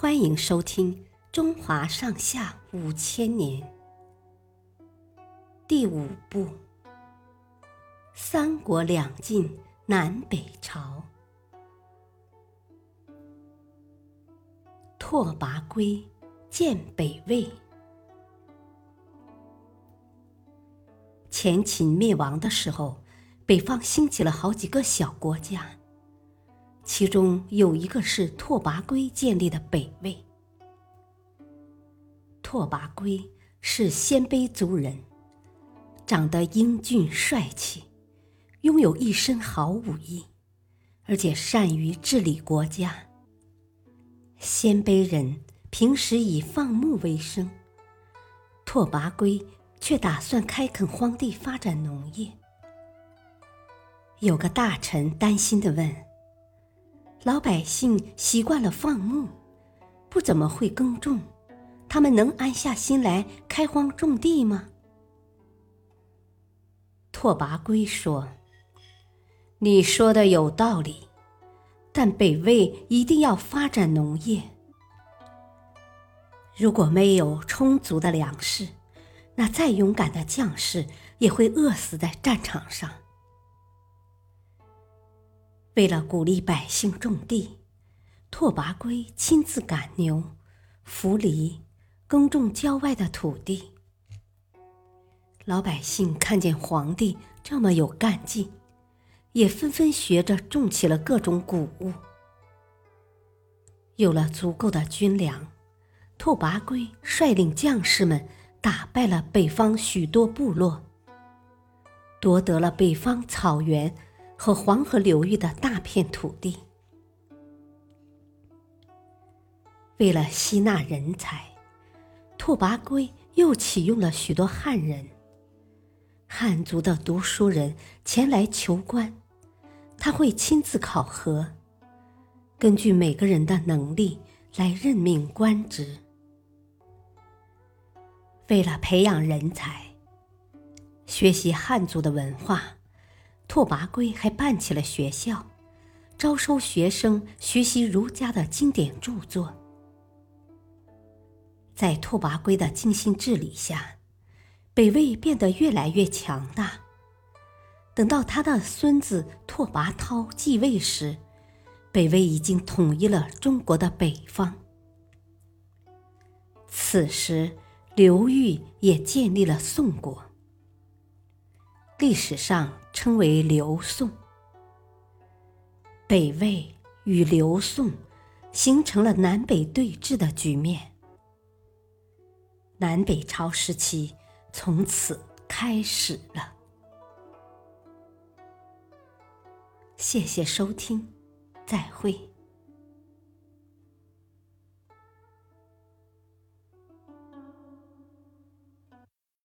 欢迎收听《中华上下五千年》第五部《三国两晋南北朝》。拓跋圭建北魏。前秦灭亡的时候，北方兴起了好几个小国家。其中有一个是拓跋圭建立的北魏。拓跋圭是鲜卑族人，长得英俊帅气，拥有一身好武艺，而且善于治理国家。鲜卑人平时以放牧为生，拓跋圭却打算开垦荒地，发展农业。有个大臣担心的问。老百姓习惯了放牧，不怎么会耕种，他们能安下心来开荒种地吗？拓跋圭说：“你说的有道理，但北魏一定要发展农业。如果没有充足的粮食，那再勇敢的将士也会饿死在战场上。”为了鼓励百姓种地，拓跋圭亲自赶牛、扶犁、耕种郊外的土地。老百姓看见皇帝这么有干劲，也纷纷学着种起了各种谷物。有了足够的军粮，拓跋圭率领将士们打败了北方许多部落，夺得了北方草原。和黄河流域的大片土地，为了吸纳人才，拓跋圭又启用了许多汉人。汉族的读书人前来求官，他会亲自考核，根据每个人的能力来任命官职。为了培养人才，学习汉族的文化。拓跋圭还办起了学校，招收学生学习儒家的经典著作。在拓跋圭的精心治理下，北魏变得越来越强大。等到他的孙子拓跋焘继位时，北魏已经统一了中国的北方。此时，刘裕也建立了宋国。历史上称为刘宋，北魏与刘宋形成了南北对峙的局面，南北朝时期从此开始了。谢谢收听，再会。